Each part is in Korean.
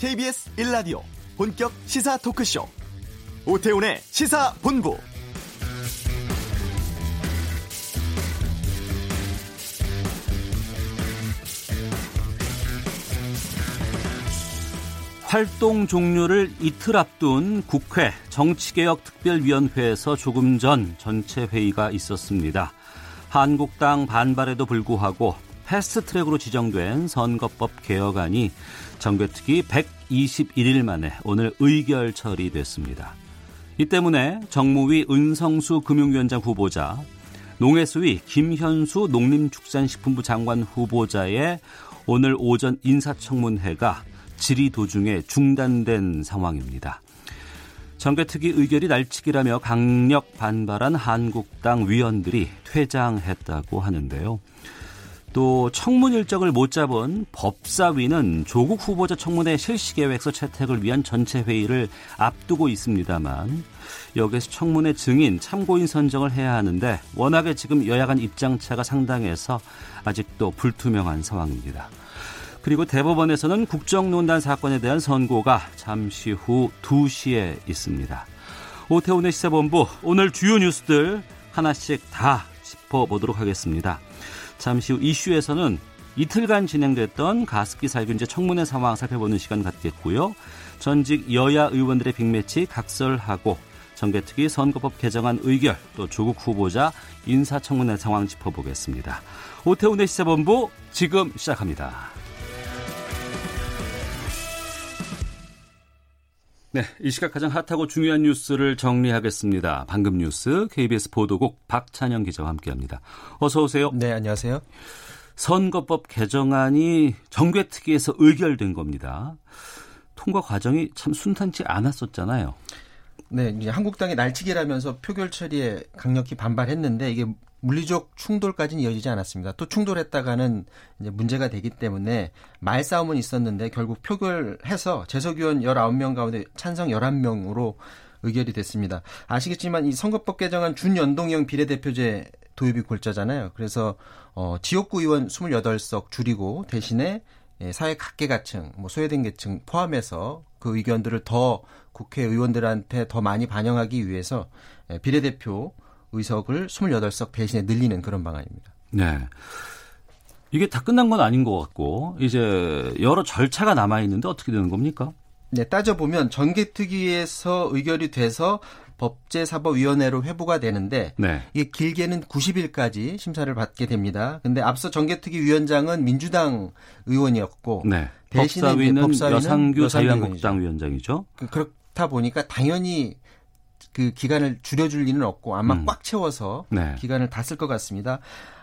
KBS 1라디오 본격 시사 토크쇼 오태훈의 시사본부 활동 종료를 이틀 앞둔 국회 정치개혁특별위원회에서 조금 전 전체 회의가 있었습니다. 한국당 반발에도 불구하고 패스트트랙으로 지정된 선거법 개혁안이 정개특위 121일 만에 오늘 의결 처리됐습니다. 이 때문에 정무위 은성수 금융위원장 후보자, 농해수위 김현수 농림축산식품부 장관 후보자의 오늘 오전 인사청문회가 질의 도중에 중단된 상황입니다. 정개특위 의결이 날치기라며 강력 반발한 한국당 위원들이 퇴장했다고 하는데요. 또 청문 일정을 못 잡은 법사위는 조국 후보자 청문회 실시 계획서 채택을 위한 전체 회의를 앞두고 있습니다만 여기서 청문회 증인 참고인 선정을 해야 하는데 워낙에 지금 여야 간 입장차가 상당해서 아직도 불투명한 상황입니다. 그리고 대법원에서는 국정농단 사건에 대한 선고가 잠시 후 2시에 있습니다. 오태훈의 시사본부 오늘 주요 뉴스들 하나씩 다 짚어보도록 하겠습니다. 잠시 후 이슈에서는 이틀간 진행됐던 가습기 살균제 청문회 상황 살펴보는 시간 갖겠고요. 전직 여야 의원들의 빅매치 각설하고 정개특위 선거법 개정안 의결 또 조국 후보자 인사청문회 상황 짚어보겠습니다. 오태훈의 시사본부 지금 시작합니다. 네, 이 시각 가장 핫하고 중요한 뉴스를 정리하겠습니다. 방금 뉴스 KBS 보도국 박찬영 기자와 함께합니다. 어서 오세요. 네, 안녕하세요. 선거법 개정안이 정개특위에서 의결된 겁니다. 통과 과정이 참 순탄치 않았었잖아요. 네, 이제 한국당이 날치기라면서 표결 처리에 강력히 반발했는데 이게 물리적 충돌까지는 이어지지 않았습니다. 또 충돌했다가는 이제 문제가 되기 때문에 말싸움은 있었는데 결국 표결해서 재석위원 19명 가운데 찬성 11명으로 의결이 됐습니다. 아시겠지만 이 선거법 개정안 준연동형 비례대표제 도입이 골자잖아요. 그래서 어 지역구 의원 28석 줄이고 대신에 예, 사회 각계각층, 뭐 소외된 계층 포함해서 그 의견들을 더 국회의원들한테 더 많이 반영하기 위해서 예, 비례대표 의석을 28석 대신에 늘리는 그런 방안입니다. 네. 이게 다 끝난 건 아닌 것 같고 이제 여러 절차가 남아 있는데 어떻게 되는 겁니까? 네, 따져보면 전개특위에서 의결이 돼서 법제사법위원회로 회부가 되는데 네. 이게 길게는 90일까지 심사를 받게 됩니다. 근데 앞서 전개특위 위원장은 민주당 의원이었고 네. 대신에 법사위는, 법사위는 여상규 자유한국당 위원장이죠. 그, 그렇다 보니까 당연히 그 기간을 줄여줄 리는 없고 아마 음. 꽉 채워서 네. 기간을 다 쓸 것 같습니다.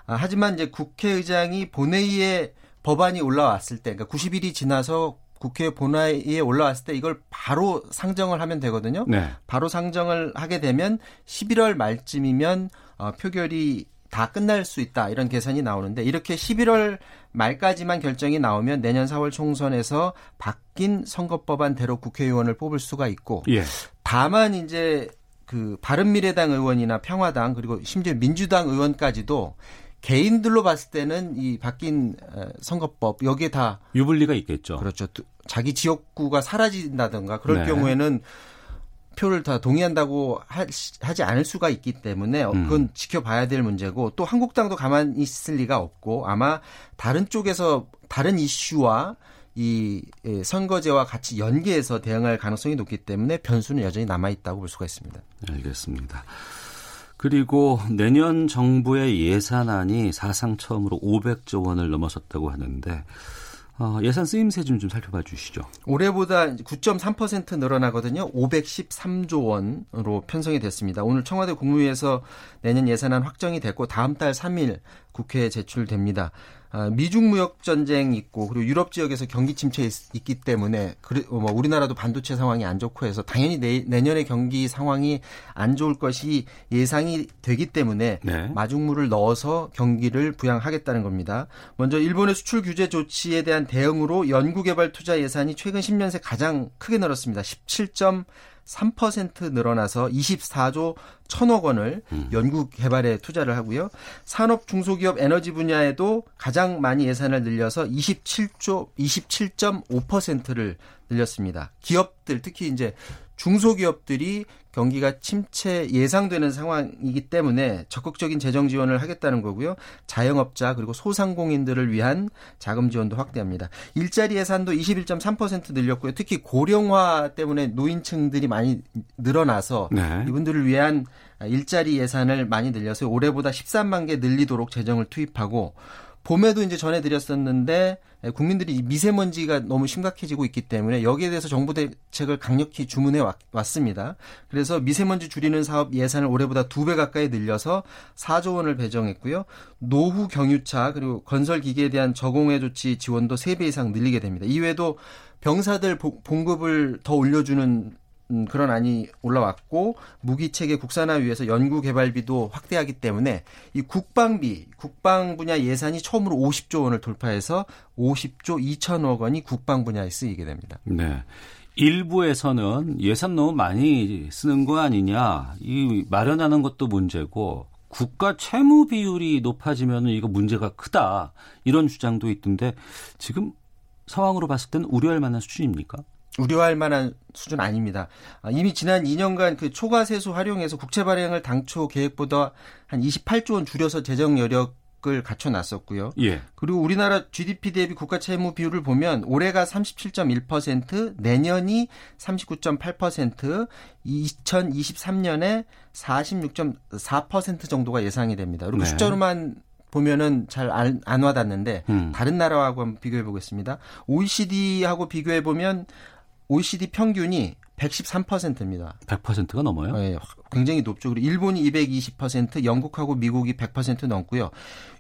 아, 하지만 이제 국회의장이 본회의에 법안이 올라왔을 때, 그러니까 90일이 지나서 국회 본회의에 올라왔을 때 이걸 바로 상정을 하면 되거든요. 네. 바로 상정을 하게 되면 11월 말쯤이면 어, 표결이 다 끝날 수 있다 이런 계산이 나오는데 이렇게 11월 말까지만 결정이 나오면 내년 4월 총선에서 바뀐 선거법안대로 국회의원을 뽑을 수가 있고 예. 다만 이제 그 바른미래당 의원이나 평화당 그리고 심지어 민주당 의원까지도 개인들로 봤을 때는 이 바뀐 선거법 여기에 다 유불리가 있겠죠. 그렇죠. 자기 지역구가 사라진다든가 그럴 네. 경우에는 표를 다 동의한다고 하지 않을 수가 있기 때문에 음. 그건 지켜봐야 될 문제고 또 한국당도 가만히 있을 리가 없고 아마 다른 쪽에서 다른 이슈와 이 예, 선거제와 같이 연계해서 대응할 가능성이 높기 때문에 변수는 여전히 남아 있다고 볼 수가 있습니다. 알겠습니다. 그리고 내년 정부의 예산안이 사상 처음으로 500조 원을 넘어섰다고 하는데 어, 예산 쓰임새 좀, 좀 살펴봐 주시죠. 올해보다 9.3% 늘어나거든요. 513조 원으로 편성이 됐습니다. 오늘 청와대 국무위에서 내년 예산안 확정이 됐고 다음 달 3일 국회에 제출됩니다. 아, 미중 무역 전쟁 있고 그리고 유럽 지역에서 경기 침체 있, 기 때문에 뭐 우리나라도 반도체 상황이 안 좋고 해서 당연히 내, 내년에 경기 상황이 안 좋을 것이 예상이 되기 때문에 네. 마중물을 넣어서 경기를 부양하겠다는 겁니다. 먼저 일본의 수출 규제 조치에 대한 대응으로 연구개발 투자 예산이 최근 10년 새 가장 크게 늘었습니다. 17. 3% 늘어나서 24조 1천억 원을 음. 연구 개발에 투자를 하고요. 산업 중소기업 에너지 분야에도 가장 많이 예산을 늘려서 27조 27.5%를 늘렸습니다. 기업들 특히 이제 중소기업들이 경기가 침체 예상되는 상황이기 때문에 적극적인 재정 지원을 하겠다는 거고요. 자영업자 그리고 소상공인들을 위한 자금 지원도 확대합니다. 일자리 예산도 21.3% 늘렸고요. 특히 고령화 때문에 노인층들이 많이 늘어나서 네. 이분들을 위한 일자리 예산을 많이 늘려서 올해보다 13만 개 늘리도록 재정을 투입하고 봄에도 이제 전해드렸었는데 국민들이 미세먼지가 너무 심각해지고 있기 때문에 여기에 대해서 정부 대책을 강력히 주문해 왔습니다. 그래서 미세먼지 줄이는 사업 예산을 올해보다 두 배 가까이 늘려서 4조 원을 배정했고요. 노후 경유차 그리고 건설 기계에 대한 저공해 조치 지원도 3배 이상 늘리게 됩니다. 이외에도 병사들 봉급을 더 올려주는 음, 그런 안이 올라왔고 무기 체계 국산화 위해서 연구 개발비도 확대하기 때문에 이 국방비 국방 분야 예산이 처음으로 50조 원을 돌파해서 50조 2천억 원이 국방 분야에 쓰이게 됩니다. 네. 일부에서는 예산 너무 많이 쓰는 거 아니냐. 이 마련하는 것도 문제고 국가 채무 비율이 높아지면 이거 문제가 크다. 이런 주장도 있던데 지금 상황으로 봤을 때는 우려할 만한 수준입니까? 우려할 만한 수준 아닙니다. 아, 이미 지난 2년간 그 초과 세수 활용해서 국채 발행을 당초 계획보다 한 28조 원 줄여서 재정 여력을 갖춰놨었고요. 예. 그리고 우리나라 GDP 대비 국가 채무 비율을 보면 올해가 37.1%, 내년이 39.8%, 2023년에 46.4% 정도가 예상이 됩니다. 그리고 네. 숫자로만 보면은 잘 안 와닿는데 음. 다른 나라하고 한번 비교해 보겠습니다. OECD하고 비교해 보면 OECD 평균이 113%입니다. 100%가 넘어요? 네, 굉장히 높죠. 그리고 일본이 220%, 영국하고 미국이 100% 넘고요.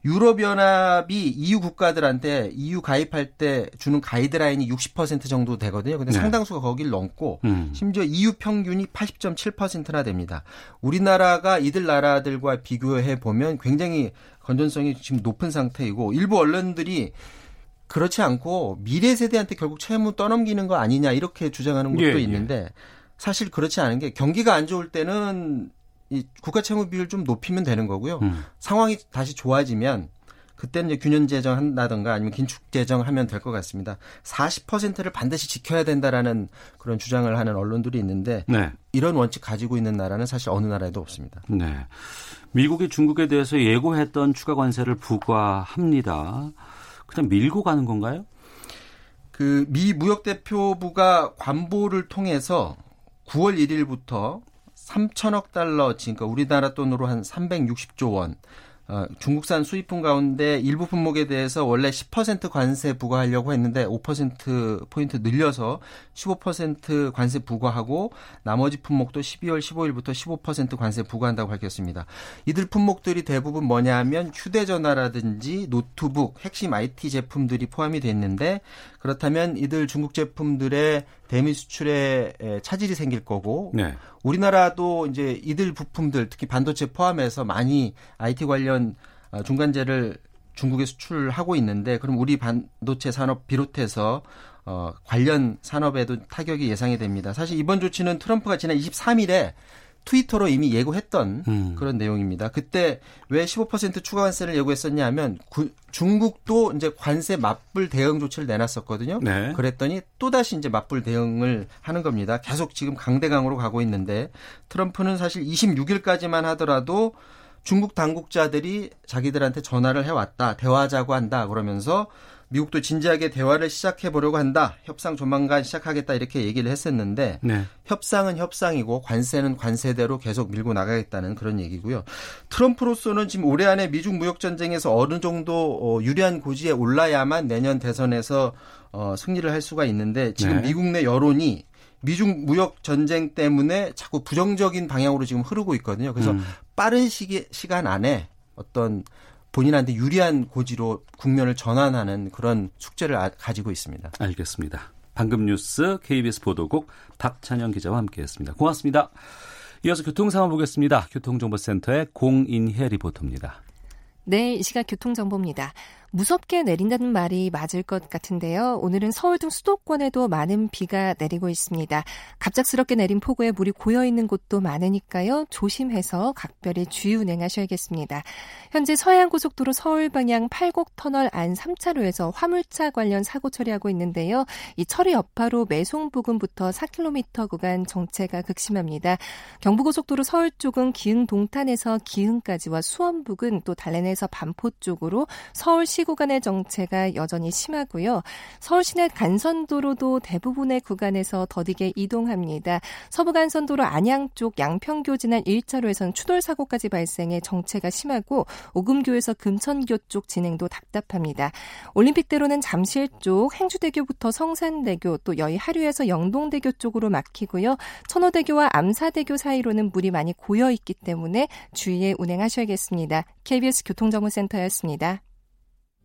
유럽연합이 EU 국가들한테 EU 가입할 때 주는 가이드라인이 60% 정도 되거든요. 근데 네. 상당수가 거길 넘고 음. 심지어 EU 평균이 80.7%나 됩니다. 우리나라가 이들 나라들과 비교해 보면 굉장히 건전성이 지금 높은 상태이고 일부 언론들이 그렇지 않고 미래 세대한테 결국 채무 떠넘기는 거 아니냐 이렇게 주장하는 것도 예, 예. 있는데 사실 그렇지 않은 게 경기가 안 좋을 때는 이 국가 채무 비율 좀 높이면 되는 거고요. 음. 상황이 다시 좋아지면 그때는 이제 균형 재정한다든가 아니면 긴축 재정하면 될 것 같습니다. 40%를 반드시 지켜야 된다라는 그런 주장을 하는 언론들이 있는데 네. 이런 원칙 가지고 있는 나라는 사실 어느 나라에도 없습니다. 네. 미국이 중국에 대해서 예고했던 추가 관세를 부과합니다. 그냥 밀고 가는 건가요? 그 미 무역 대표부가 관보를 통해서 9월 1일부터 3천억 달러, 그러니까 우리나라 돈으로 한 360조 원, 어, 중국산 수입품 가운데 일부 품목에 대해서 원래 10% 관세 부과하려고 했는데 5% 포인트 늘려서 15% 관세 부과하고 나머지 품목도 12월 15일부터 15% 관세 부과한다고 밝혔습니다. 이들 품목들이 대부분 뭐냐면 휴대전화라든지 노트북, 핵심 IT 제품들이 포함이 됐는데 그렇다면 이들 중국 제품들의 대미 수출에 차질이 생길 거고 네. 우리나라도 이제 이들 부품들 특히 반도체 포함해서 많이 IT 관련 어, 중간재를 중국에 수출하고 있는데 그럼 우리 반도체 산업 비롯해서 어 관련 산업에도 타격이 예상이 됩니다. 사실 이번 조치는 트럼프가 지난 23일에 트위터로 이미 예고했던 음. 그런 내용입니다. 그때 왜 15% 추가 관세를 예고했었냐 하면 구, 중국도 이제 관세 맞불 대응 조치를 내놨었거든요. 네. 그랬더니 또다시 이제 맞불 대응을 하는 겁니다. 계속 지금 강대강으로 가고 있는데 트럼프는 사실 26일까지만 하더라도 중국 당국자들이 자기들한테 전화를 해왔다. 대화하자고 한다. 그러면서 미국도 진지하게 대화를 시작해 보려고 한다. 협상 조만간 시작하겠다 이렇게 얘기를 했었는데 네. 협상은 협상이고 관세는 관세대로 계속 밀고 나가겠다는 그런 얘기고요. 트럼프로서는 지금 올해 안에 미중 무역 전쟁에서 어느 정도 어, 유리한 고지에 올라야만 내년 대선에서 어, 승리를 할 수가 있는데 지금 네. 미국 내 여론이 미중 무역 전쟁 때문에 자꾸 부정적인 방향으로 지금 흐르고 있거든요. 그래서 음. 빠른 시기, 시간 안에 어떤 본인한테 유리한 고지로 국면을 전환하는 그런 숙제를 아, 가지고 있습니다. 알겠습니다. 방금 뉴스 KBS 보도국 박찬영 기자와 함께했습니다. 고맙습니다. 이어서 교통 상황 보겠습니다. 교통정보센터의 공인혜 리포터입니다. 네, 이 시각 교통정보입니다. 무섭게 내린다는 말이 맞을 것 같은데요. 오늘은 서울 등 수도권에도 많은 비가 내리고 있습니다. 갑작스럽게 내린 폭우에 물이 고여 있는 곳도 많으니까요. 조심해서 각별히 주의 운행하셔야겠습니다. 현재 서해안고속도로 서울 방향 팔곡 터널 안 3차로에서 화물차 관련 사고 처리하고 있는데요. 이 처리 여파로 매송 부근부터 4km 구간 정체가 극심합니다. 경부고속도로 서울 쪽은 기흥 동탄에서 기흥까지와 수원 부근 또 달래내에서 반포 쪽으로 서울시 구간의 정체가 여전히 심하고요. 서울 시내 간선도로도 대부분의 구간에서 더디게 이동합니다. 서부 간선도로 안양 쪽 양평교 지난 1차로에선 추돌 사고까지 발생해 정체가 심하고 오금교에서 금천교 쪽 진행도 답답합니다. 올림픽대로는 잠실 쪽 행주대교부터 성산대교 또 여의 하류에서 영동대교 쪽으로 막히고요. 천호대교와 암사대교 사이로는 물이 많이 고여 있기 때문에 주의해 운행하셔야겠습니다. KBS 교통정보센터였습니다.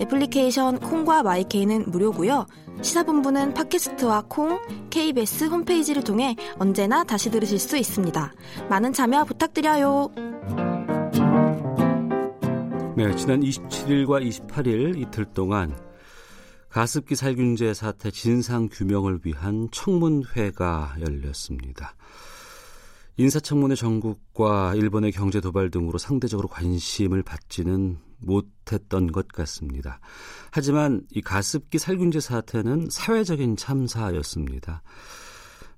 애플리케이션 콩과 마이케이는 무료고요. 시사본부는 팟캐스트와 콩, KBS 홈페이지를 통해 언제나 다시 들으실 수 있습니다. 많은 참여 부탁드려요. 네, 지난 27일과 28일 이틀 동안 가습기 살균제 사태 진상 규명을 위한 청문회가 열렸습니다. 인사청문회 전국과 일본의 경제 도발 등으로 상대적으로 관심을 받지는 못했던 것 같습니다. 하지만 이 가습기 살균제 사태는 사회적인 참사였습니다.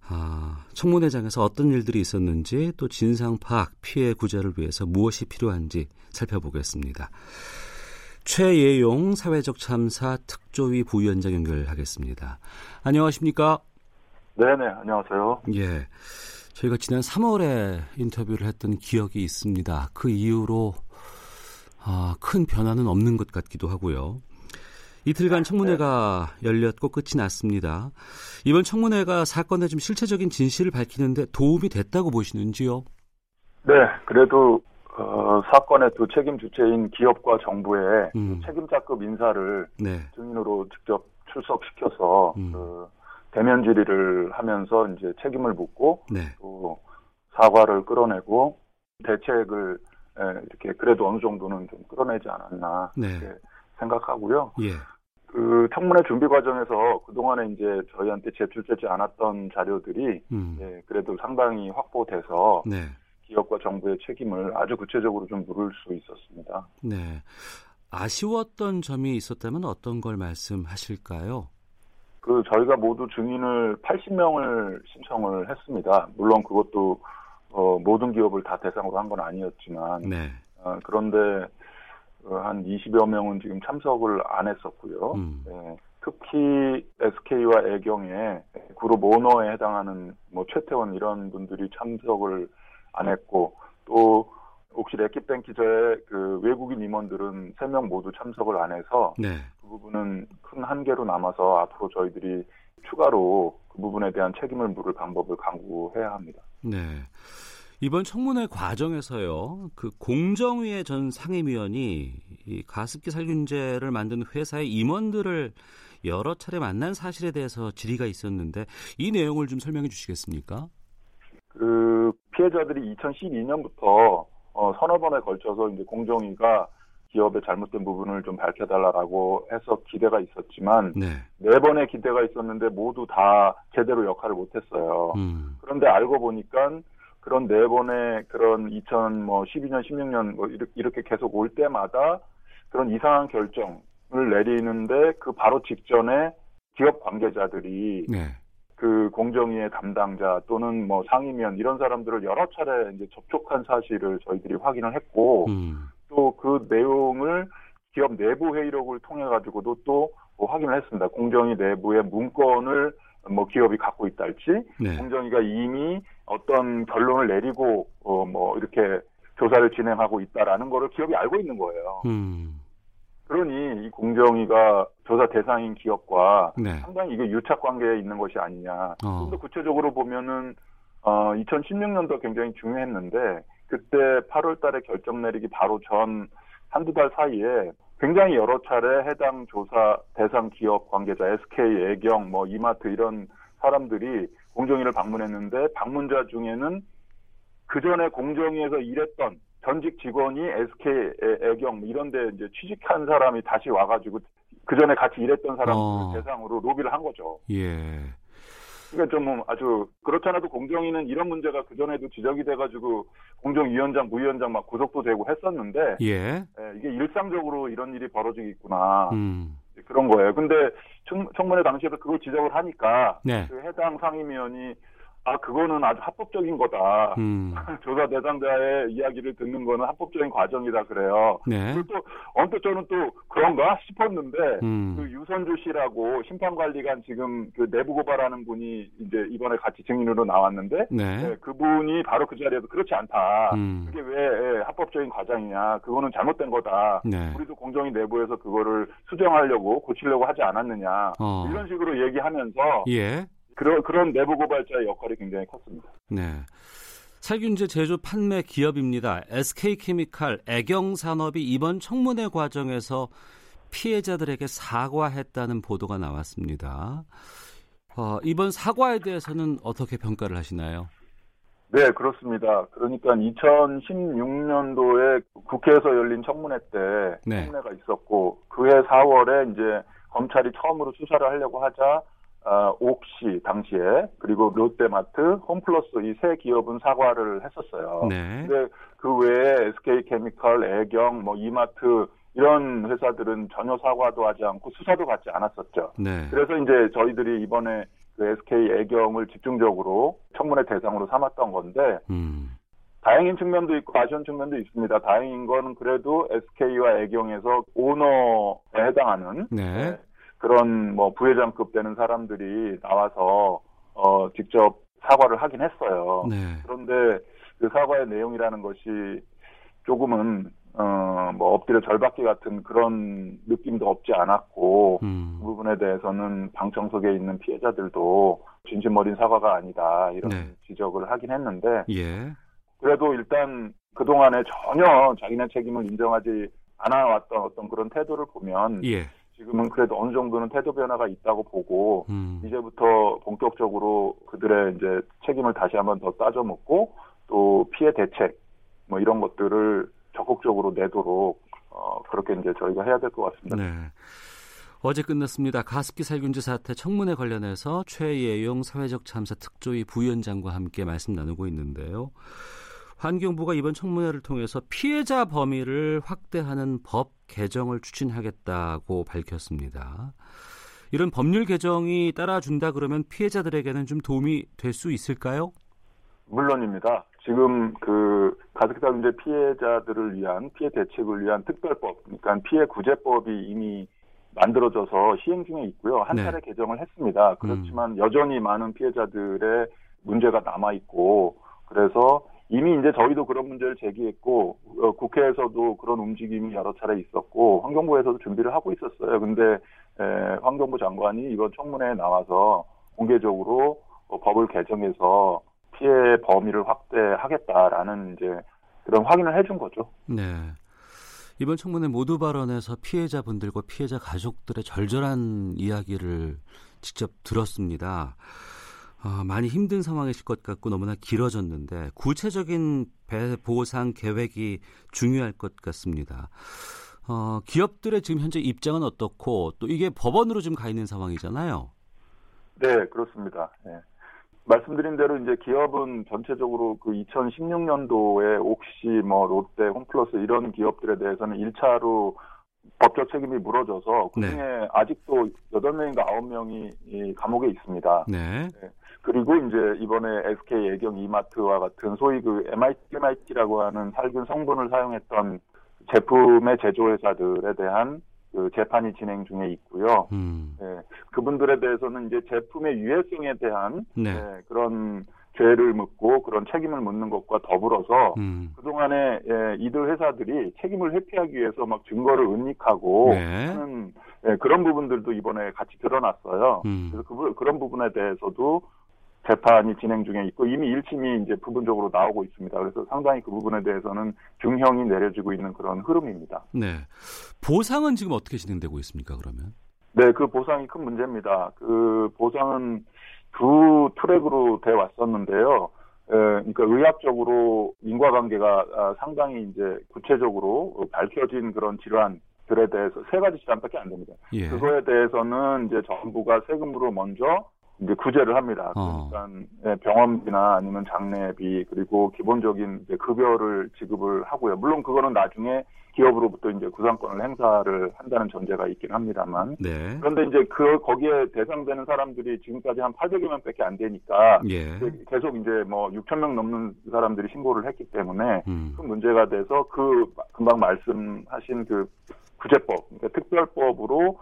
아, 청문회장에서 어떤 일들이 있었는지 또 진상 파악, 피해 구제를 위해서 무엇이 필요한지 살펴보겠습니다. 최예용 사회적 참사 특조위 부위원장 연결하겠습니다. 안녕하십니까? 네네, 안녕하세요. 예. 저희가 지난 3월에 인터뷰를 했던 기억이 있습니다. 그 이후로 아, 큰 변화는 없는 것 같기도 하고요. 이틀간 청문회가 열렸고 끝이 났습니다. 이번 청문회가 사건의 좀 실체적인 진실을 밝히는데 도움이 됐다고 보시는지요? 네, 그래도 어, 사건의 두 책임 주체인 기업과 정부의 음. 책임자급 인사를 네. 증인으로 직접 출석시켜서 음. 그 대면 질의를 하면서 이제 책임을 묻고 네. 또 사과를 끌어내고 대책을 이렇게 그래도 어느 정도는 좀 끌어내지 않았나 네. 생각하고요. 예. 그 청문회 준비 과정에서 그동안에 이제 저희한테 제출되지 않았던 자료들이 음. 예, 그래도 상당히 확보돼서 네. 기업과 정부의 책임을 아주 구체적으로 좀 물을 수 있었습니다. 네. 아쉬웠던 점이 있었다면 어떤 걸 말씀하실까요? 그 저희가 모두 증인을 80명을 신청을 했습니다. 물론 그것도 어, 모든 기업을 다 대상으로 한 건 아니었지만 네. 어, 그런데 어, 한 20여 명은 지금 참석을 안 했었고요. 음. 네. 특히 SK와 애경의 그룹 오너에 해당하는 뭐 최태원 이런 분들이 참석을 안 했고 또 혹시 레킷뱅 기자의 그 외국인 임원들은 3명 모두 참석을 안 해서 네. 그 부분은 큰 한계로 남아서 앞으로 저희들이 추가로 그 부분에 대한 책임을 물을 방법을 강구해야 합니다. 네. 이번 청문회 과정에서요, 그 공정위의 전 상임위원이 이 가습기 살균제를 만든 회사의 임원들을 여러 차례 만난 사실에 대해서 질의가 있었는데 이 내용을 좀 설명해 주시겠습니까? 그 피해자들이 2012년부터 어, 서너 번에 걸쳐서 이제 공정위가 기업의 잘못된 부분을 좀 밝혀달라고 해서 기대가 있었지만 네. 네 번의 기대가 있었는데 모두 다 제대로 역할을 못했어요. 음. 그런데 알고 보니까 그런 네 번의 그런 2012년, 뭐 16년 뭐 이렇게 계속 올 때마다 그런 이상한 결정을 내리는데 그 바로 직전에 기업 관계자들이 네. 그 공정위의 담당자 또는 뭐 상임위원 이런 사람들을 여러 차례 이제 접촉한 사실을 저희들이 확인을 했고 음. 또 그 내용을 기업 내부 회의록을 통해 가지고도 또 뭐 확인을 했습니다. 공정위 내부의 문건을 뭐 기업이 갖고 있다 할지 네. 공정위가 이미 어떤 결론을 내리고 어 뭐 이렇게 조사를 진행하고 있다라는 거를 기업이 알고 있는 거예요. 음. 그러니 이 공정위가 조사 대상인 기업과 네. 상당히 이게 유착 관계에 있는 것이 아니냐. 어. 좀더 구체적으로 보면은 어 2016년도 굉장히 중요했는데 그때 8월 달에 결정 내리기 바로 전 한두 달 사이에 굉장히 여러 차례 해당 조사 대상 기업 관계자, SK, 애경, 뭐 이마트 이런 사람들이 공정위를 방문했는데 방문자 중에는 그 전에 공정위에서 일했던 전직 직원이 SK 애경 뭐 이런 데 이제 취직한 사람이 다시 와가지고 그 전에 같이 일했던 사람들 어. 대상으로 로비를 한 거죠. 예. 그러니까 좀 아주 그렇잖아도 공정위는 이런 문제가 그 전에도 지적이 돼가지고 공정위원장, 부위원장 막 구속도 되고 했었는데 예. 예 이게 일상적으로 이런 일이 벌어지겠구나 음. 그런 거예요. 근데 청, 청문회 당시에도 그걸 지적을 하니까 네. 그 해당 상임위원이 아 그거는 아주 합법적인 거다. 음. 조사 대상자의 이야기를 듣는 거는 합법적인 과정이다 그래요. 네. 그리고 또 언뜻 저는 또 그런가 싶었는데 음. 그 유선주 씨라고 심판관리관 지금 그 내부 고발하는 분이 이제 이번에 같이 증인으로 나왔는데 네. 네, 그분이 바로 그 자리에서 그렇지 않다. 음. 그게 왜 예, 합법적인 과정이냐? 그거는 잘못된 거다. 네. 우리도 공정위 내부에서 그거를 수정하려고 고치려고 하지 않았느냐. 어. 이런 식으로 얘기하면서 예. 그런 그런 내부 고발자의 역할이 굉장히 컸습니다. 네. 살균제 제조 판매 기업입니다. SK케미칼 애경산업이 이번 청문회 과정에서 피해자들에게 사과했다는 보도가 나왔습니다. 어, 이번 사과에 대해서는 어떻게 평가를 하시나요? 네, 그렇습니다. 그러니까 2016년도에 국회에서 열린 청문회 때 네. 청문회가 있었고 그해 4월에 이제 검찰이 처음으로 수사를 하려고 하자 어, 옥시 당시에 그리고 롯데마트, 홈플러스 이 세 기업은 사과를 했었어요. 네. 근데 그 외에 SK케미칼, 애경, 뭐 이마트 이런 회사들은 전혀 사과도 하지 않고 수사도 받지 않았었죠. 네. 그래서 이제 저희들이 이번에 그 SK 애경을 집중적으로 청문회 대상으로 삼았던 건데 음. 다행인 측면도 있고 아쉬운 측면도 있습니다. 다행인 건 그래도 SK와 애경에서 오너에 해당하는 네. 그런 뭐 부회장급 되는 사람들이 나와서 어 직접 사과를 하긴 했어요. 네. 그런데 그 사과의 내용이라는 것이 조금은 어뭐 엎드려 절받기 같은 그런 느낌도 없지 않았고 음. 그 부분에 대해서는 방청석에 있는 피해자들도 진심 어린 사과가 아니다 이런 네. 지적을 하긴 했는데 예. 그래도 일단 그 동안에 전혀 자기네 책임을 인정하지 않아왔던 어떤 그런 태도를 보면 예. 지금은 그래도 어느 정도는 태도 변화가 있다고 보고 음. 이제부터 본격적으로 그들의 이제 책임을 다시 한번 더 따져 묻고 또 피해 대책 뭐 이런 것들을 적극적으로 내도록 어 그렇게 이제 저희가 해야 될 것 같습니다. 네. 어제 끝났습니다. 가습기 살균제 사태 청문회 관련해서 최예용 사회적 참사 특조위 부위원장과 함께 말씀 나누고 있는데요. 환경부가 이번 청문회를 통해서 피해자 범위를 확대하는 법 개정을 추진하겠다고 밝혔습니다. 이런 법률 개정이 따라준다 그러면 피해자들에게는 좀 도움이 될 수 있을까요? 물론입니다. 지금 그 가습기살균제 피해자들을 위한 피해 대책을 위한 특별법, 그러니까 피해 구제법이 이미 만들어져서 시행 중에 있고요. 한 네. 차례 개정을 했습니다. 그렇지만 여전히 많은 피해자들의 문제가 남아 있고 그래서 이미 이제 저희도 그런 문제를 제기했고 어, 국회에서도 그런 움직임이 여러 차례 있었고 환경부에서도 준비를 하고 있었어요. 근데 에, 환경부 장관이 이번 청문회에 나와서 공개적으로 어, 법을 개정해서 피해 범위를 확대하겠다라는 이제 그런 확인을 해준 거죠. 네. 이번 청문회 모두 발언에서 피해자분들과 피해자 가족들의 절절한 이야기를 직접 들었습니다. 어, 많이 힘든 상황이실 것 같고 너무나 길어졌는데 구체적인 배 보상 계획이 중요할 것 같습니다. 어, 기업들의 지금 현재 입장은 어떻고 또 이게 법원으로 지금 가 있는 상황이잖아요. 네, 그렇습니다. 네. 말씀드린 대로 이제 기업은 전체적으로 그 2016년도에 옥시, 뭐 롯데, 홈플러스 이런 기업들에 대해서는 1차로 법적 책임이 물어져서 그중에 네. 아직도 8명인가 9명이 이 감옥에 있습니다. 네. 그리고 이제 이번에 SK 애경 이마트와 같은 소위 그 MIT, MIT라고 하는 살균 성분을 사용했던 제품의 제조회사들에 대한 그 재판이 진행 중에 있고요. 음. 네, 그분들에 대해서는 이제 제품의 유해성에 대한 네. 네, 그런 죄를 묻고 그런 책임을 묻는 것과 더불어서 음. 그동안에 예, 이들 회사들이 책임을 회피하기 위해서 막 증거를 은닉하고 네. 하는 예, 그런 부분들도 이번에 같이 드러났어요. 음. 그래서 그, 부- 그런 부분에 대해서도 재판이 진행 중에 있고 이미 1심이 이제 부분적으로 나오고 있습니다. 그래서 상당히 그 부분에 대해서는 중형이 내려지고 있는 그런 흐름입니다. 네. 보상은 지금 어떻게 진행되고 있습니까, 그러면? 네, 그 보상이 큰 문제입니다. 그 보상은 두 트랙으로 돼 왔었는데요. 에, 그러니까 의학적으로 인과관계가 아, 상당히 이제 구체적으로 밝혀진 그런 질환 들에 대해서 세 가지 질환밖에 안 됩니다. 예. 그거에 대해서는 이제 정부가 세금으로 먼저 이제 구제를 합니다. 어. 그러니까 예, 병원비나 아니면 장례비 그리고 기본적인 이제 급여를 지급을 하고요. 물론 그거는 나중에 기업으로부터 이제 구상권을 행사를 한다는 전제가 있긴 합니다만. 네. 그런데 이제 그 거기에 대상되는 사람들이 지금까지 한 800여 명밖에 안 되니까 예. 계속 이제 뭐 6천 명 넘는 사람들이 신고를 했기 때문에 음. 큰 문제가 돼서 그 금방 말씀하신 그 구제법, 그러니까 특별법으로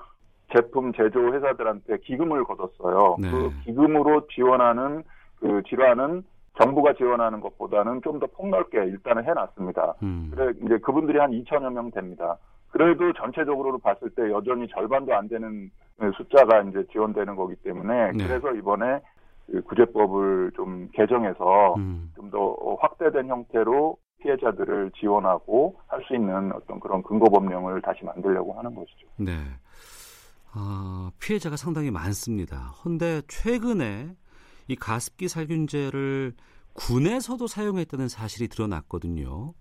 제품 제조 회사들한테 기금을 거뒀어요. 네. 그 기금으로 지원하는 그 질환은 정부가 지원하는 것보다는 좀 더 폭넓게 일단은 해놨습니다. 음. 그래 이제 그분들이 한 2천여 명 됩니다. 그래도 전체적으로 봤을 때 여전히 절반도 안 되는 숫자가 이제 지원되는 거기 때문에 네. 그래서 이번에 그 구제법을 좀 개정해서 음. 좀더 확대된 형태로 피해자들을 지원하고 할 수 있는 어떤 그런 근거 법령을 다시 만들려고 하는 것이죠. 네. 아, 피해자가 상당히 많습니다. 그런데 최근에 이 가습기 살균제를 군에서도 사용했다는 사실이 드러났거든요.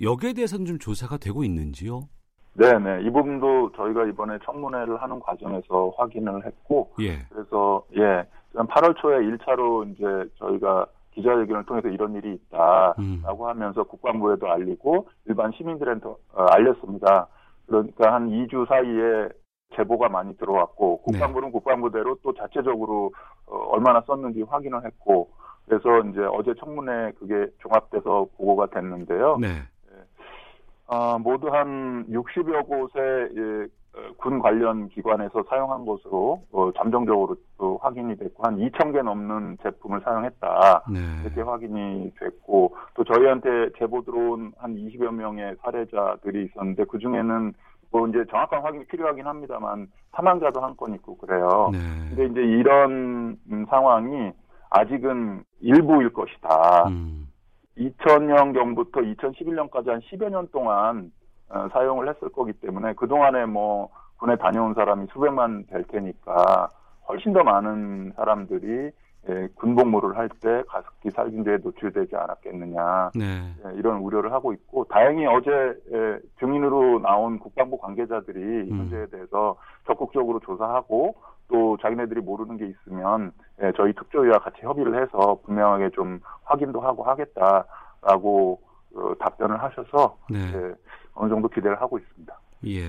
여기에 대해서는 좀 조사가 되고 있는지요? 네네. 이 부분도 저희가 이번에 청문회를 하는 과정에서 확인을 했고, 예. 그래서, 예, 8월 초에 1차로 이제 저희가 기자회견을 통해서 이런 일이 있다라고 음. 하면서 국방부에도 알리고 일반 시민들한테 어, 알렸습니다. 그러니까 한 2주 사이에 제보가 많이 들어왔고 국방부는 네. 국방부대로 또 자체적으로 어, 얼마나 썼는지 확인을 했고 그래서 이제 어제 청문회 그게 종합돼서 보고가 됐는데요. 네. 예. 어, 모두 한 60여 곳의 예, 어, 군 관련 기관에서 사용한 것으로 어, 잠정적으로 또 확인이 됐고 한 2천 개 넘는 제품을 사용했다 네. 이렇게 확인이 됐고 또 저희한테 제보 들어온 한 20여 명의 사례자들이 있었는데 그 중에는 뭐 이제 정확한 확인이 필요하긴 합니다만 사망자도 한 건 있고 그래요. 네. 근데 이제 이런 음, 상황이 아직은 일부일 것이다. 음. 2000년 경부터 2011년까지 한 10여 년 동안 어, 사용을 했을 거기 때문에 그동안에 뭐 군에 다녀온 사람이 수백만 될 테니까 훨씬 더 많은 사람들이 예, 군복무를 할 때 가습기 살균제에 노출되지 않았겠느냐 네. 예, 이런 우려를 하고 있고 다행히 어제 예, 증인으로 나온 국방부 관계자들이 음. 이 문제에 대해서 적극적으로 조사하고 또 자기네들이 모르는 게 있으면 예, 저희 특조위와 같이 협의를 해서 분명하게 좀 확인도 하고 하겠다라고 어, 답변을 하셔서 네. 예, 어느 정도 기대를 하고 있습니다. 예.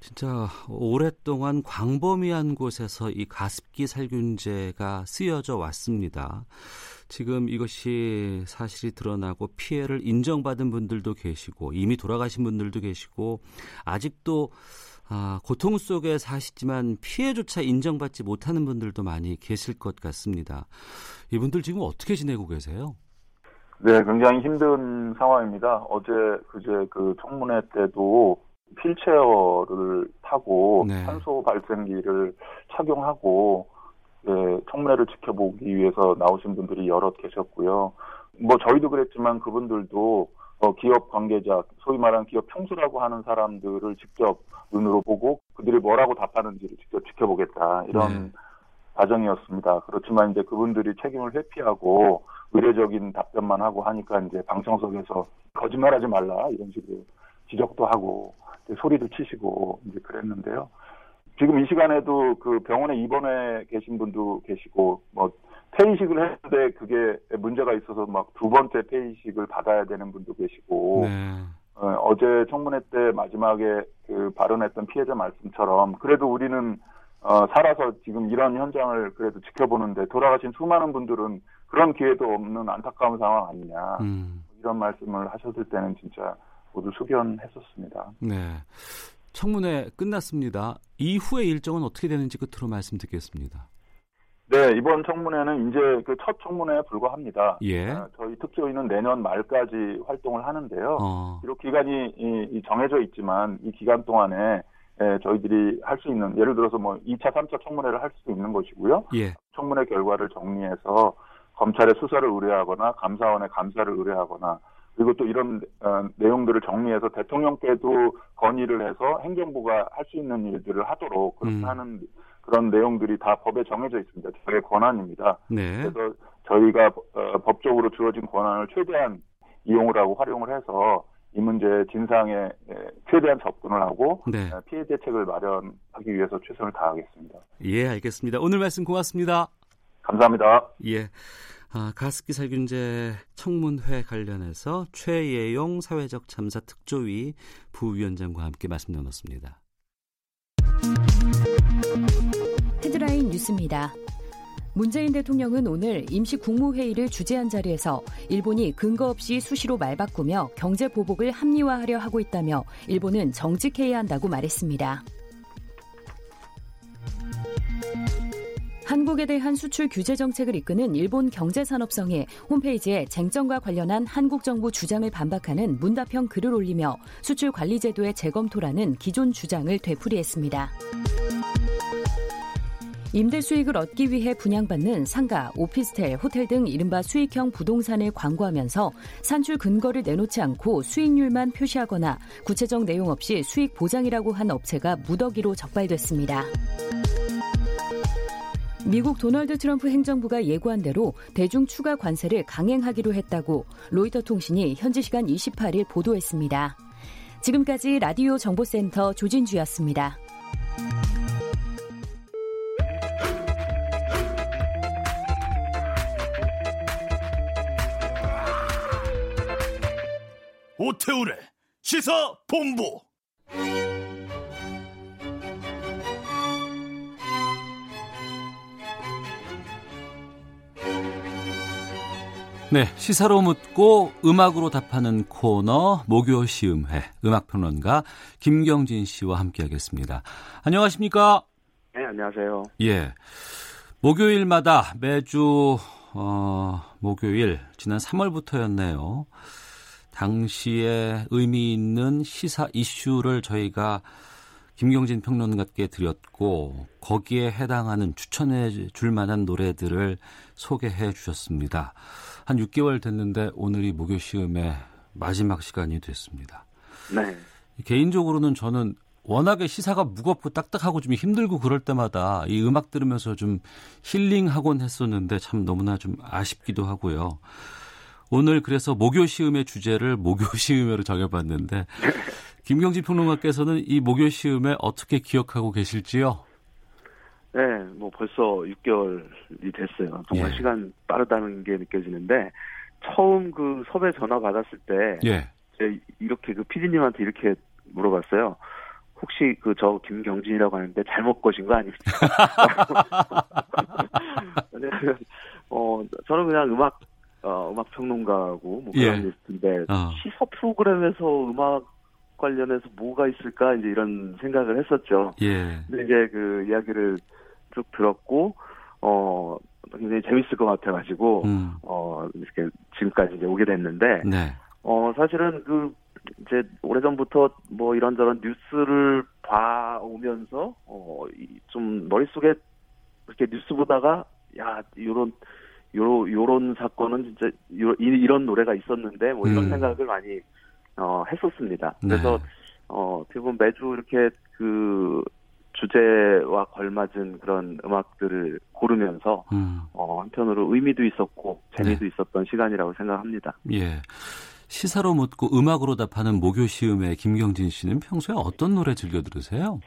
진짜 오랫동안 광범위한 곳에서 이 가습기 살균제가 쓰여져 왔습니다. 지금 이것이 사실이 드러나고 피해를 인정받은 분들도 계시고 이미 돌아가신 분들도 계시고 아직도 아, 고통 속에 사시지만 피해조차 인정받지 못하는 분들도 많이 계실 것 같습니다. 이분들 지금 어떻게 지내고 계세요? 네, 굉장히 힘든 상황입니다. 어제 그제 그 청문회 때도 휠체어를 타고 네. 산소 발생기를 착용하고 예, 청문회를 지켜보기 위해서 나오신 분들이 여럿 계셨고요. 뭐 저희도 그랬지만 그분들도 어, 기업 관계자, 소위 말하는 기업 평수라고 하는 사람들을 직접 눈으로 보고 그들이 뭐라고 답하는지를 직접 지켜보겠다 이런 네. 과정이었습니다. 그렇지만 이제 그분들이 책임을 회피하고 의례적인 답변만 하고 하니까 이제 방청석에서 거짓말하지 말라 이런 식으로 지적도 하고 소리도 치시고 이제 그랬는데요. 지금 이 시간에도 그 병원에 입원해 계신 분도 계시고 뭐 폐이식을 했는데 그게 문제가 있어서 막 두 번째 폐이식을 받아야 되는 분도 계시고 네. 어, 제 청문회 때 마지막에 그 발언했던 피해자 말씀처럼 그래도 우리는 어, 살아서 지금 이런 현장을 그래도 지켜보는데 돌아가신 수많은 분들은 그런 기회도 없는 안타까운 상황 아니냐 음. 이런 말씀을 하셨을 때는 진짜 모두 수견했었습니다. 네. 청문회 끝났습니다. 이후의 일정은 어떻게 되는지 끝으로 말씀 듣겠습니다. 네, 이번 청문회는 이제 그 첫 청문회에 불과합니다. 예. 아, 저희 특조위는 내년 말까지 활동을 하는데요. 어. 비록 기간이 정해져 있지만 이 기간 동안에 예, 저희들이 할 수 있는 예를 들어서 뭐 2차, 3차 청문회를 할 수도 있는 것이고요. 예. 청문회 결과를 정리해서 검찰의 수사를 의뢰하거나 감사원의 감사를 의뢰하거나 그리고 또 이런 어, 내용들을 정리해서 대통령께도 건의를 해서 행정부가 할 수 있는 일들을 하도록 그렇게 음. 하는 그런 내용들이 다 법에 정해져 있습니다. 저의 권한입니다. 네. 그래서 저희가 어, 법적으로 주어진 권한을 최대한 이용을 하고 활용을 해서 이 문제 진상에 최대한 접근을 하고 네. 피해 대책을 마련하기 위해서 최선을 다하겠습니다. 예, 알겠습니다. 오늘 말씀 고맙습니다. 감사합니다. 예. 아, 가습기 살균제 청문회 관련해서 최예용 사회적 참사 특조위 부위원장과 함께 말씀 나눴습니다. 헤드라인 뉴스입니다. 문재인 대통령은 오늘 임시 국무회의를 주재한 자리에서 일본이 근거 없이 수시로 말 바꾸며 경제 보복을 합리화하려 하고 있다며 일본은 정직해야 한다고 말했습니다. 한국에 대한 수출 규제 정책을 이끄는 일본 경제산업성이 홈페이지에 쟁점과 관련한 한국 정부 주장을 반박하는 문답형 글을 올리며 수출 관리 제도의 재검토라는 기존 주장을 되풀이했습니다. 임대 수익을 얻기 위해 분양받는 상가, 오피스텔, 호텔 등 이른바 수익형 부동산을 광고하면서 산출 근거를 내놓지 않고 수익률만 표시하거나 구체적 내용 없이 수익 보장이라고 한 업체가 무더기로 적발됐습니다. 미국 도널드 트럼프 행정부가 예고한 대로 대중 추가 관세를 강행하기로 했다고 로이터 통신이 현지 시간 28일 보도했습니다. 지금까지 라디오 정보센터 조진주였습니다. 오태우래 시사 본부 네, 시사로 묻고 음악으로 답하는 코너 목요 시음회 음악평론가 김경진 씨와 함께하겠습니다. 안녕하십니까? 네, 안녕하세요. 예, 목요일마다 매주 어, 목요일 지난 3월부터였네요. 당시에 의미 있는 시사 이슈를 저희가 김경진 평론가께 드렸고 거기에 해당하는 추천해 줄 만한 노래들을 소개해 주셨습니다. 한 6개월 됐는데 오늘이 목요 시음의 마지막 시간이 됐습니다. 네. 개인적으로는 저는 워낙에 시사가 무겁고 딱딱하고 좀 힘들고 그럴 때마다 이 음악 들으면서 좀 힐링하곤 했었는데 참 너무나 좀 아쉽기도 하고요. 오늘 그래서 목요 시음의 주제를 목요 시음으로 정해봤는데 김경진 평론가께서는 이 목요 시음에 어떻게 기억하고 계실지요? 네, 뭐 벌써 6개월이 됐어요. 정말 예. 시간 빠르다는 게 느껴지는데 처음 그 섭외 전화 받았을 때 예. 이렇게 그 피디님한테 이렇게 물어봤어요. 혹시 그 저 김경진이라고 하는데 잘못 거신 거 아닙니까? 어 저는 그냥 음악 어 음악 평론가고 뭐 그런 예. 리스트인데 어. 시사 프로그램에서 음악 관련해서 뭐가 있을까 이제 이런 생각을 했었죠. 예. 근데 이제 그 이야기를 쭉 들었고 어 굉장히 재밌을 것 같아가지고 음. 어 이렇게 지금까지 이제 오게 됐는데 네. 어 사실은 그 이제 오래전부터 뭐 이런저런 뉴스를 봐오면서 어좀 머릿속에 이렇게 뉴스 보다가 야 요런 요 요런 사건은 진짜 요, 이런 노래가 있었는데 뭐 이런 음. 생각을 많이 어 했었습니다. 그래서 네. 어 어떻게 보면 매주 이렇게 그 주제와 걸맞은 그런 음악들을 고르면서 음. 어, 한편으로 의미도 있었고 재미도 네. 있었던 시간이라고 생각합니다. 예. 시사로 묻고 음악으로 답하는 목요 시음의 김경진 씨는 평소에 어떤 노래 즐겨 들으세요?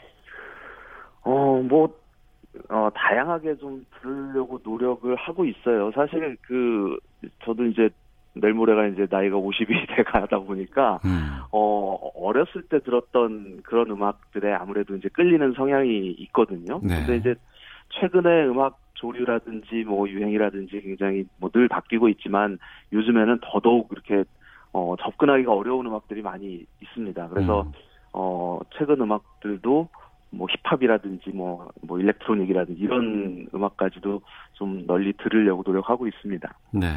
어, 뭐 어, 다양하게 좀 들으려고 노력을 하고 있어요. 사실 그 저도 이제 내일 모레가 이제 나이가 50이 돼 가다 보니까 음. 어 어렸을 때 들었던 그런 음악들에 아무래도 이제 끌리는 성향이 있거든요. 네. 근데 이제 최근에 음악 조류라든지 뭐 유행이라든지 굉장히 뭐 늘 바뀌고 있지만 요즘에는 더더욱 이렇게 어 접근하기가 어려운 음악들이 많이 있습니다. 그래서 음. 어 최근 음악들도 뭐 힙합이라든지 뭐, 뭐 일렉트로닉이라든지 이런 음악까지도 좀 널리 들으려고 노력하고 있습니다. 네.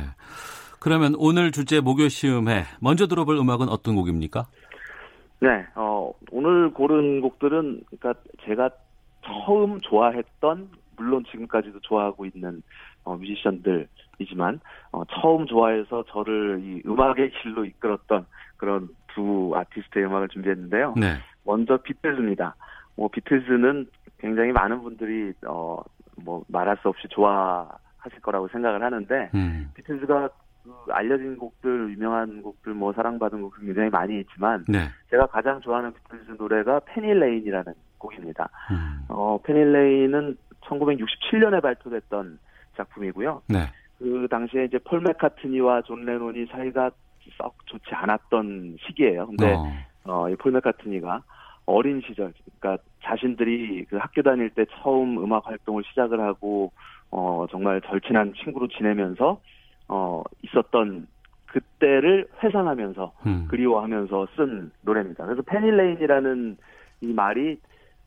그러면 오늘 주제 목요 시음회 먼저 들어볼 음악은 어떤 곡입니까? 네, 어, 어, 오늘 고른 곡들은 그러니까 제가 처음 좋아했던 물론 지금까지도 좋아하고 있는 어, 뮤지션들이지만 어, 처음 좋아해서 저를 이 음악의 길로 이끌었던 그런 두 아티스트의 음악을 준비했는데요. 네. 먼저 비틀즈입니다. 뭐 비틀즈는 굉장히 많은 분들이 어, 뭐 말할 수 없이 좋아하실 거라고 생각을 하는데 음. 비틀즈가 그 알려진 곡들, 유명한 곡들, 뭐 사랑받은 곡들 굉장히 많이 있지만 네. 제가 가장 좋아하는 비틀즈 노래가 Penny Lane이라는 곡입니다. 음. 어, Penny Lane은 1967년에 발표됐던 작품이고요. 네. 그 당시에 이제 폴 맥카트니와 존 레논이 사이가 썩 좋지 않았던 시기예요. 근데 어, 어 이 폴 맥카트니가 어린 시절, 그러니까 자신들이 그 학교 다닐 때 처음 음악 활동을 시작을 하고 어 정말 절친한 친구로 지내면서 어 있었던 그때를 회상하면서 음. 그리워하면서 쓴 노래입니다. 그래서 Penny Lane이라는 이 말이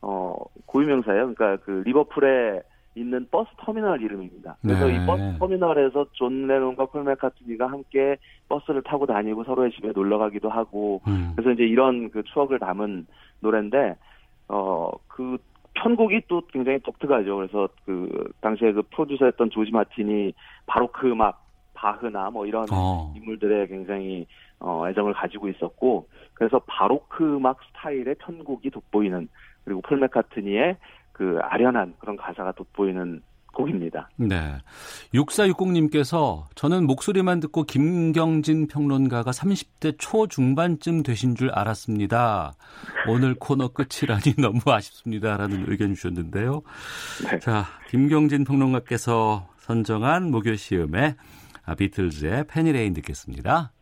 어 고유명사예요. 그러니까 그 리버풀에 있는 버스 터미널 이름입니다. 그래서 네. 이 버스 터미널에서 존 레논과 폴 맥카트니가 함께 버스를 타고 다니고 서로의 집에 놀러 가기도 하고 음. 그래서 이제 이런 그 추억을 담은 노래인데 어 그 편곡이 또 굉장히 독특하죠. 그래서 그 당시에 그 프로듀서였던 조지 마틴이 바로크 음악 바흐나 뭐 이런 어. 인물들에 굉장히 어 애정을 가지고 있었고 그래서 바로크 음악 스타일의 편곡이 돋보이는 그리고 폴 맥카트니의 그 아련한 그런 가사가 돋보이는 곡입니다. 네. 6460님께서 저는 목소리만 듣고 김경진 평론가가 30대 초중반쯤 되신 줄 알았습니다. 오늘 코너 끝이라니 너무 아쉽습니다. 라는 의견 주셨는데요. 네. 자, 김경진 평론가께서 선정한 목요 시음의 비틀즈의 페니레인 듣겠습니다.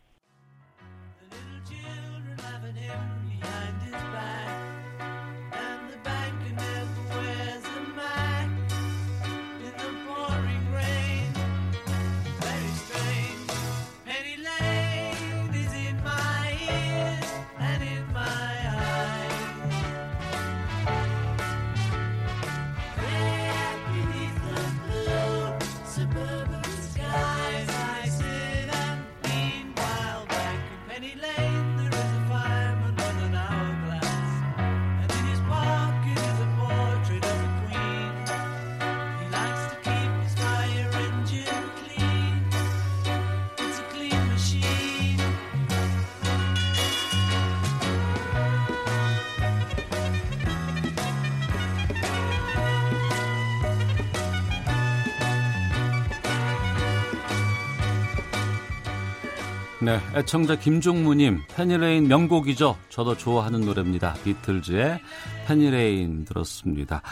네, 애청자 김종무님, Penny Lane 명곡이죠. 저도 좋아하는 노래입니다. 비틀즈의 Penny Lane 들었습니다.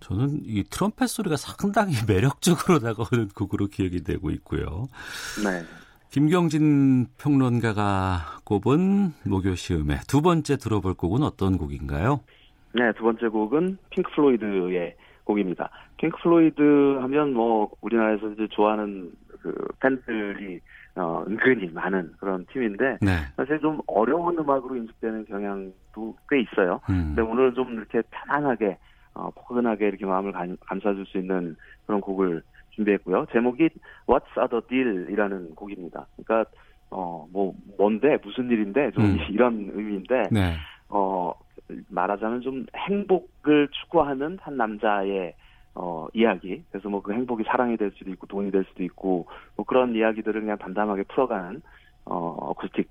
저는 이 트럼펫 소리가 상당히 매력적으로 다가오는 곡으로 기억이 되고 있고요. 네. 김경진 평론가가 꼽은 목요 시음의 두 번째 들어볼 곡은 어떤 곡인가요? 네, 두 번째 곡은 핑크 플로이드의 곡입니다. 핑크 플로이드 하면 뭐 우리나라에서 이제 좋아하는 그 팬들이 어, 은근히 많은 그런 팀인데 네. 사실 좀 어려운 음악으로 인식되는 경향도 꽤 있어요. 음. 근데 오늘 좀 이렇게 편안하게 어, 포근하게 이렇게 마음을 감, 감싸줄 수 있는 그런 곡을 준비했고요. 제목이 What's Other Deal이라는 곡입니다. 그러니까 어, 뭐 뭔데 무슨 일인데 좀 음. 이런 의미인데 네. 어, 말하자면 좀 행복을 추구하는 한 남자의 어, 이야기. 그래서 뭐 그 행복이 사랑이 될 수도 있고 돈이 될 수도 있고 뭐 그런 이야기들을 그냥 담담하게 풀어가는 어, 어쿠스틱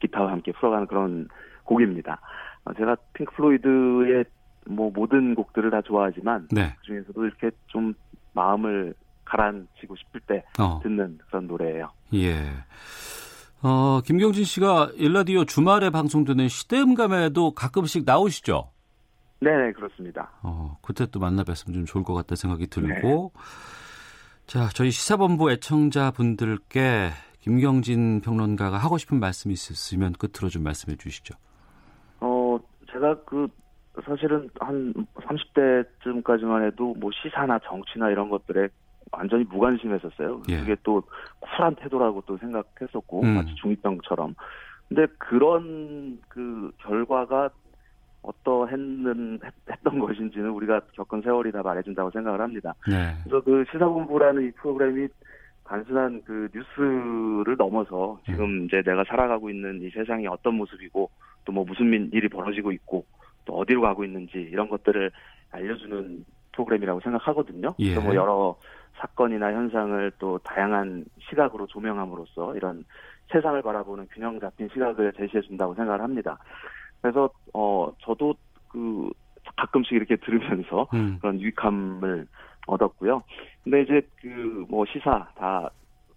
기타와 함께 풀어가는 그런 곡입니다. 어, 제가 핑크 플로이드의 뭐 모든 곡들을 다 좋아하지만 네. 그중에서도 이렇게 좀 마음을 가라앉히고 싶을 때 어. 듣는 그런 노래예요. 예. 어, 김경진 씨가 일라디오 주말에 방송되는 시대음감에도 가끔씩 나오시죠? 네, 그렇습니다. 어, 그때 또 만나 뵀으면 좀 좋을 것 같다 생각이 들고. 네. 자, 저희 시사본부 애청자분들께 김경진 평론가가 하고 싶은 말씀이 있으시면 끝으로 좀 말씀해 주시죠. 어, 제가 그 사실은 한 30대쯤까지만 해도 뭐 시사나 정치나 이런 것들에 완전히 무관심했었어요. 예. 그게 또 쿨한 태도라고 또 생각했었고 음. 마치 중이병처럼. 근데 그런 그 결과가 어떠했는 했던 것인지는 우리가 겪은 세월이 다 말해준다고 생각을 합니다. 네. 그래서 그 시사본부라는 이 프로그램이 단순한 그 뉴스를 넘어서 지금 음. 이제 내가 살아가고 있는 이 세상이 어떤 모습이고 또 뭐 무슨 일이 벌어지고 있고 또 어디로 가고 있는지 이런 것들을 알려주는 프로그램이라고 생각하거든요. 예. 그래서 뭐 여러 사건이나 현상을 또 다양한 시각으로 조명함으로써 이런 세상을 바라보는 균형 잡힌 시각을 제시해 준다고 생각을 합니다. 그래서 어 저도 그 가끔씩 이렇게 들으면서 음. 그런 유익함을 얻었고요. 근데 이제 그 뭐 시사 다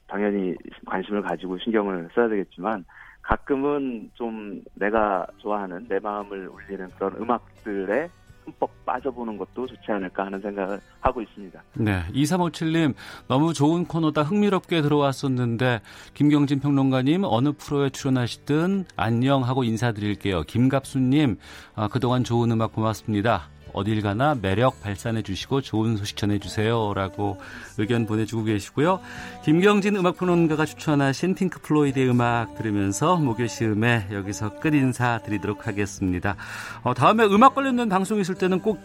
당연히 관심을 가지고 신경을 써야 되겠지만 가끔은 좀 내가 좋아하는 내 마음을 울리는 그런 음악들에 흠뻑 빠져보는 것도 좋지 않을까 하는 생각을 하고 있습니다. 네. 2357님, 너무 좋은 코너다 흥미롭게 들어왔었는데, 김경진 평론가님, 어느 프로에 출연하시든 안녕하고 인사드릴게요. 김갑수님, 아, 그동안 좋은 음악 고맙습니다. 어딜 가나 매력 발산해 주시고 좋은 소식 전해 주세요라고 의견 보내주고 계시고요. 김경진 음악 평론가가 추천하신 핑크 플로이드의 음악 들으면서 목요 시음에 여기서 끝 인사 드리도록 하겠습니다. 어, 다음에 음악 관련된 방송 있을 때는 꼭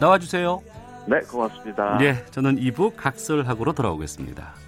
나와주세요. 네, 고맙습니다. 네, 저는 2부 각설하고로 돌아오겠습니다.